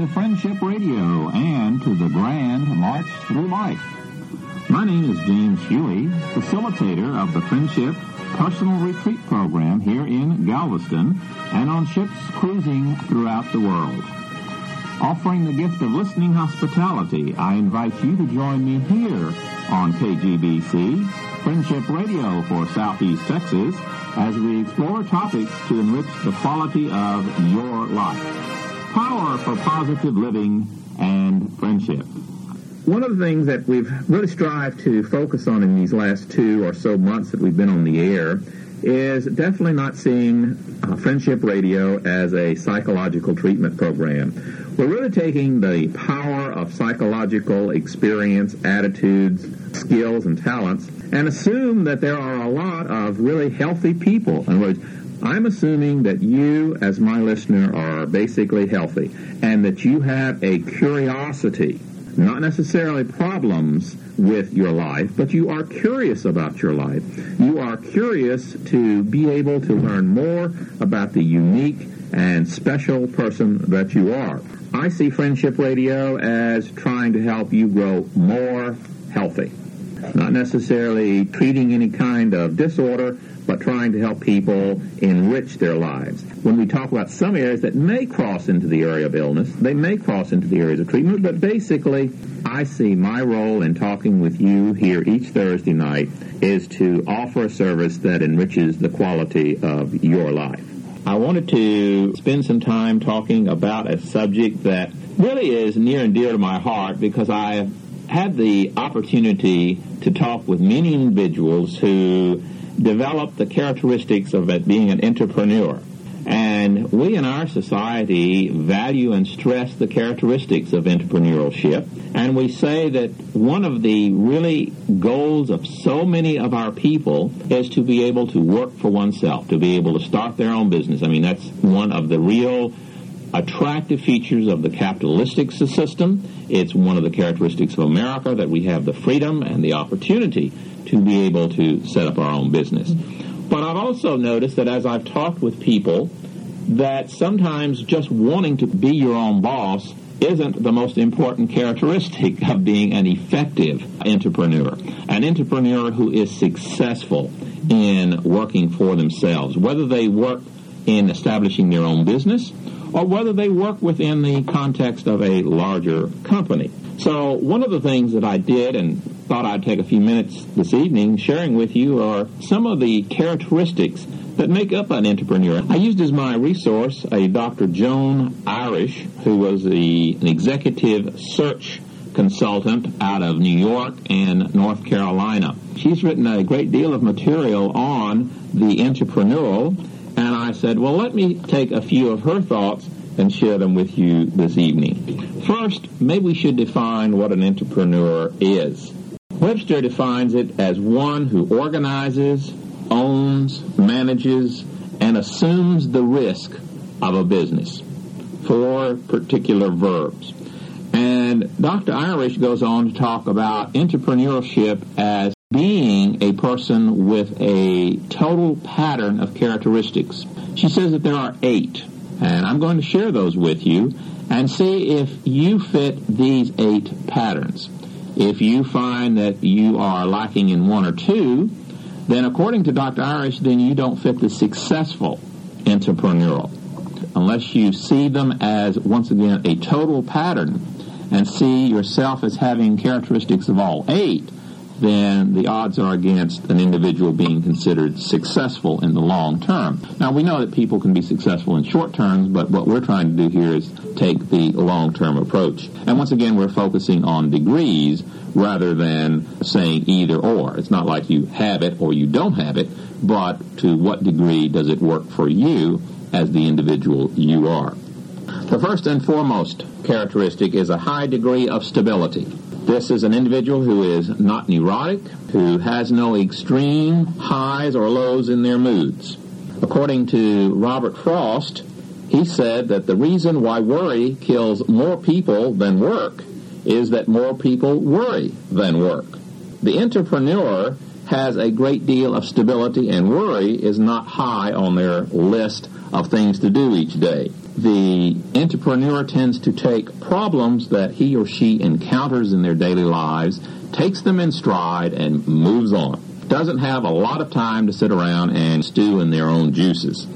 to Friendship Radio and to the Grand March Through Life. My name is James Huey, facilitator of the Friendship Personal Retreat Program here in Galveston and on ships cruising throughout the world. Offering the gift of listening hospitality, I invite you to join me here on KGBC, Friendship Radio for Southeast Texas, as we explore topics to enrich the quality of your life. Power for positive living and friendship. One of the things that we've really strived to focus on in these last two or so months that we've been on the air is definitely not seeing uh, Friendship Radio as a psychological treatment program. We're really taking the power of psychological experience, attitudes, skills, and talents and assume that there are a lot of really healthy people. In other words, I'm assuming that you, as my listener, are basically healthy and that you have a curiosity, not necessarily problems with your life, but you are curious about your life. You are curious to be able to learn more about the unique and special person that you are. I see Friendship Radio as trying to help you grow more healthy. Not necessarily treating any kind of disorder, but trying to help people enrich their lives. When we talk about some areas that may cross into the area of illness, they may cross into the areas of treatment, but basically, I see my role in talking with you here each Thursday night is to offer a service that enriches the quality of your life. I wanted to spend some time talking about a subject that really is near and dear to my heart because I had the opportunity to talk with many individuals who develop the characteristics of being an entrepreneur. And we in our society value and stress the characteristics of entrepreneurship. And we say that one of the really goals of so many of our people is to be able to work for oneself, to be able to start their own business. I mean, that's one of the real attractive features of the capitalistic system. It's one of the characteristics of America that we have the freedom and the opportunity to be able to set up our own business. But I've also noticed that as I've talked with people, that sometimes just wanting to be your own boss isn't the most important characteristic of being an effective entrepreneur. An entrepreneur who is successful in working for themselves, whether they work in establishing their own business or whether they work within the context of a larger company. So one of the things that I did and thought I'd take a few minutes this evening sharing with you are some of the characteristics that make up an entrepreneur. I used as my resource a Dr. Joan Irish, who was the, an executive search consultant out of New York and North Carolina. She's written a great deal of material on the entrepreneurial, I said, well, let me take a few of her thoughts and share them with you this evening. First, maybe we should define what an entrepreneur is. Webster defines it as one who organizes, owns, manages, and assumes the risk of a business. Four particular verbs. And Dr. Irish goes on to talk about entrepreneurship as being a person with a total pattern of characteristics. She says that there are eight. And I'm going to share those with you and see if you fit these eight patterns. If you find that you are lacking in one or two, then according to Dr. Irish, then you don't fit the successful entrepreneurial. Unless you see them as, once again, a total pattern and see yourself as having characteristics of all eight, then the odds are against an individual being considered successful in the long term. Now, we know that people can be successful in short terms, but what we're trying to do here is take the long term approach. And once again, we're focusing on degrees rather than saying either or. It's not like you have it or you don't have it, but to what degree does it work for you as the individual you are. The first and foremost characteristic is a high degree of stability. This is an individual who is not neurotic, who has no extreme highs or lows in their moods. According to Robert Frost, he said that the reason why worry kills more people than work is that more people worry than work. The entrepreneur has a great deal of stability and worry is not high on their list of things to do each day. The entrepreneur tends to take problems that he or she encounters in their daily lives, takes them in stride, and moves on. Doesn't have a lot of time to sit around and stew in their own juices.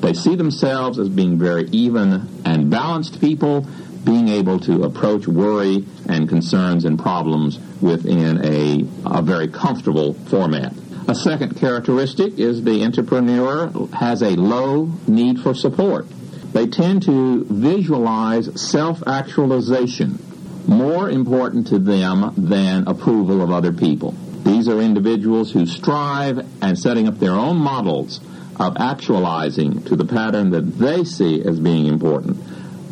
They see themselves as being very even and balanced people, being able to approach worry and concerns and problems within a, a very comfortable format. A second characteristic is the entrepreneur has a low need for support. They tend to visualize self-actualization more important to them than approval of other people. These are individuals who strive and setting up their own models of actualizing to the pattern that they see as being important.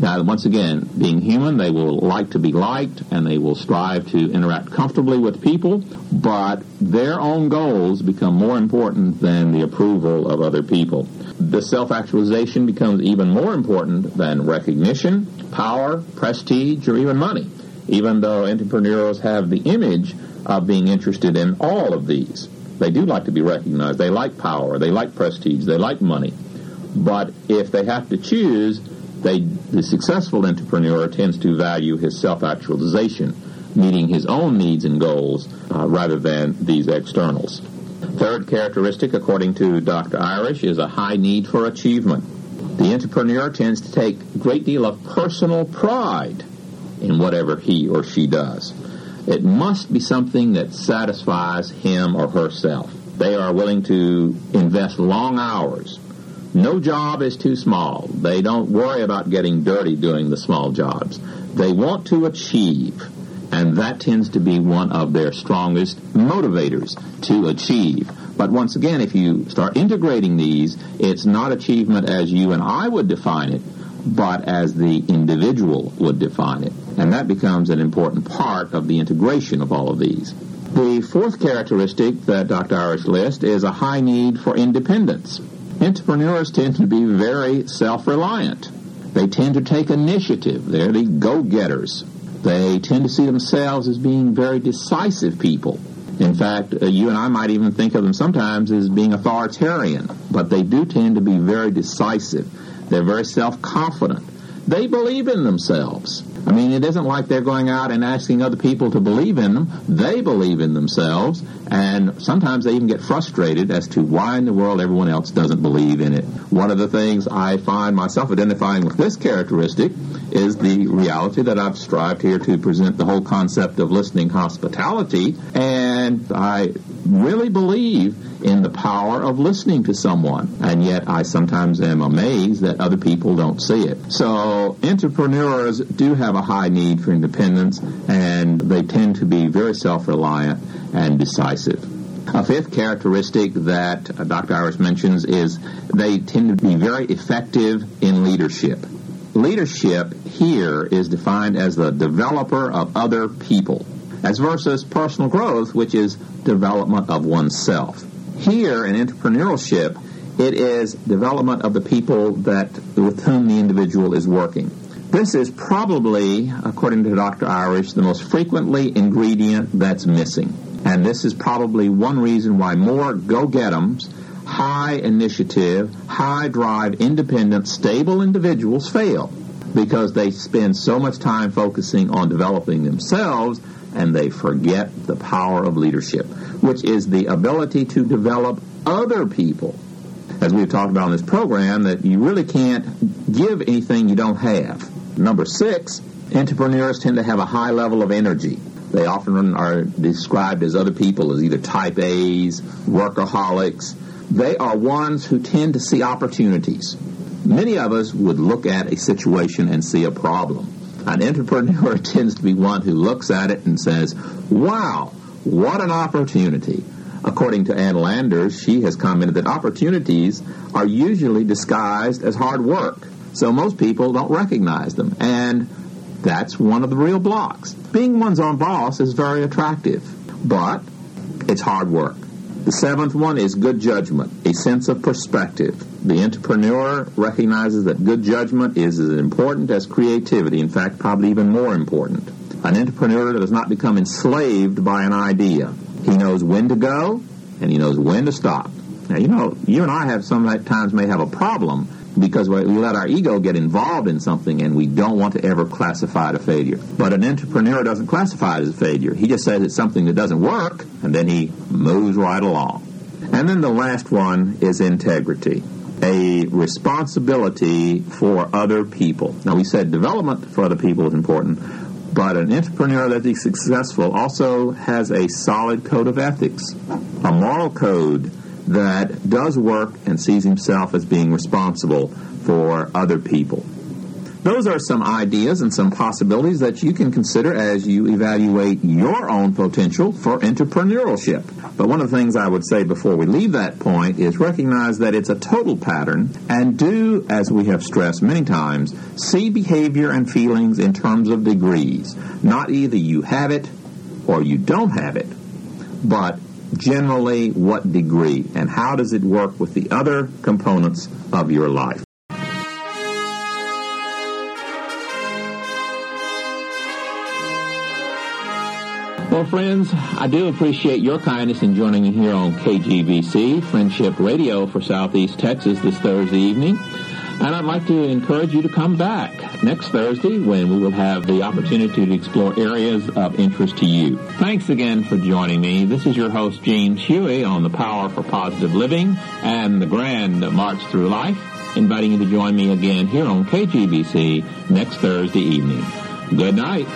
Now, once again, being human, they will like to be liked and they will strive to interact comfortably with people, but their own goals become more important than the approval of other people. The self-actualization becomes even more important than recognition, power, prestige, or even money, even though entrepreneurs have the image of being interested in all of these. They do like to be recognized. They like power. They like prestige. They like money. But if they have to choose, they, the successful entrepreneur tends to value his self-actualization, meeting his own needs and goals uh, rather than these externals. Third characteristic, according to Dr. Irish, is a high need for achievement. The entrepreneur tends to take a great deal of personal pride in whatever he or she does. It must be something that satisfies him or herself. They are willing to invest long hours. No job is too small. They don't worry about getting dirty doing the small jobs. They want to achieve, and that tends to be one of their strongest motivators to achieve. But once again, if you start integrating these, it's not achievement as you and I would define it, but as the individual would define it. And that becomes an important part of the integration of all of these. The fourth characteristic that Dr. Irish lists is a high need for independence. Entrepreneurs tend to be very self-reliant. They tend to take initiative. They're the go-getters. They tend to see themselves as being very decisive people. In fact, uh, you and I might even think of them sometimes as being authoritarian, but they do tend to be very decisive. They're very self-confident. They believe in themselves. I mean, it isn't like they're going out and asking other people to believe in them. They believe in themselves, and sometimes they even get frustrated as to why in the world everyone else doesn't believe in it. One of the things I find myself identifying with this characteristic is the reality that I've strived here to present the whole concept of listening hospitality, and I really believe in the power of listening to someone. And yet I sometimes am amazed that other people don't see it. So entrepreneurs do have a high need for independence and they tend to be very self-reliant and decisive. A fifth characteristic that Dr. Irish mentions is they tend to be very effective in leadership. Leadership here is defined as the developer of other people, as versus personal growth, which is development of oneself. Here in entrepreneurship, it is development of the people that with whom the individual is working. This is probably, according to Dr. Irish, the most frequently ingredient that's missing. And this is probably one reason why more go-get-ems, high initiative, high drive, independent, stable individuals fail because they spend so much time focusing on developing themselves and they forget the power of leadership, which is the ability to develop other people. As we've talked about in this program, that you really can't give anything you don't have. Number six, entrepreneurs tend to have a high level of energy. They often are described as other people as either type A's, workaholics. They are ones who tend to see opportunities. Many of us would look at a situation and see a problem. An entrepreneur tends to be one who looks at it and says, wow, what an opportunity. According to Ann Landers, she has commented that opportunities are usually disguised as hard work. So most people don't recognize them. And that's one of the real blocks. Being one's own boss is very attractive, but it's hard work. The seventh one is good judgment, a sense of perspective. The entrepreneur recognizes that good judgment is as important as creativity, in fact, probably even more important. An entrepreneur that does not become enslaved by an idea. He knows when to go and he knows when to stop. Now, you know, you and I have sometimes may have a problem because we let our ego get involved in something and we don't want to ever classify it a failure. But an entrepreneur doesn't classify it as a failure. He just says it's something that doesn't work and then he moves right along. And then the last one is integrity a responsibility for other people. Now, we said development for other people is important, but an entrepreneur that is successful also has a solid code of ethics, a moral code that does work and sees himself as being responsible for other people. Those are some ideas and some possibilities that you can consider as you evaluate your own potential for entrepreneurship. But one of the things I would say before we leave that point is recognize that it's a total pattern and do, as we have stressed many times, see behavior and feelings in terms of degrees. Not either you have it or you don't have it, but generally what degree and how does it work with the other components of your life. Well, friends, I do appreciate your kindness in joining me here on KGBC, Friendship Radio for Southeast Texas this Thursday evening. And I'd like to encourage you to come back next Thursday when we will have the opportunity to explore areas of interest to you. Thanks again for joining me. This is your host, James Huey, on the Power for Positive Living and the Grand March Through Life, inviting you to join me again here on KGBC next Thursday evening. Good night.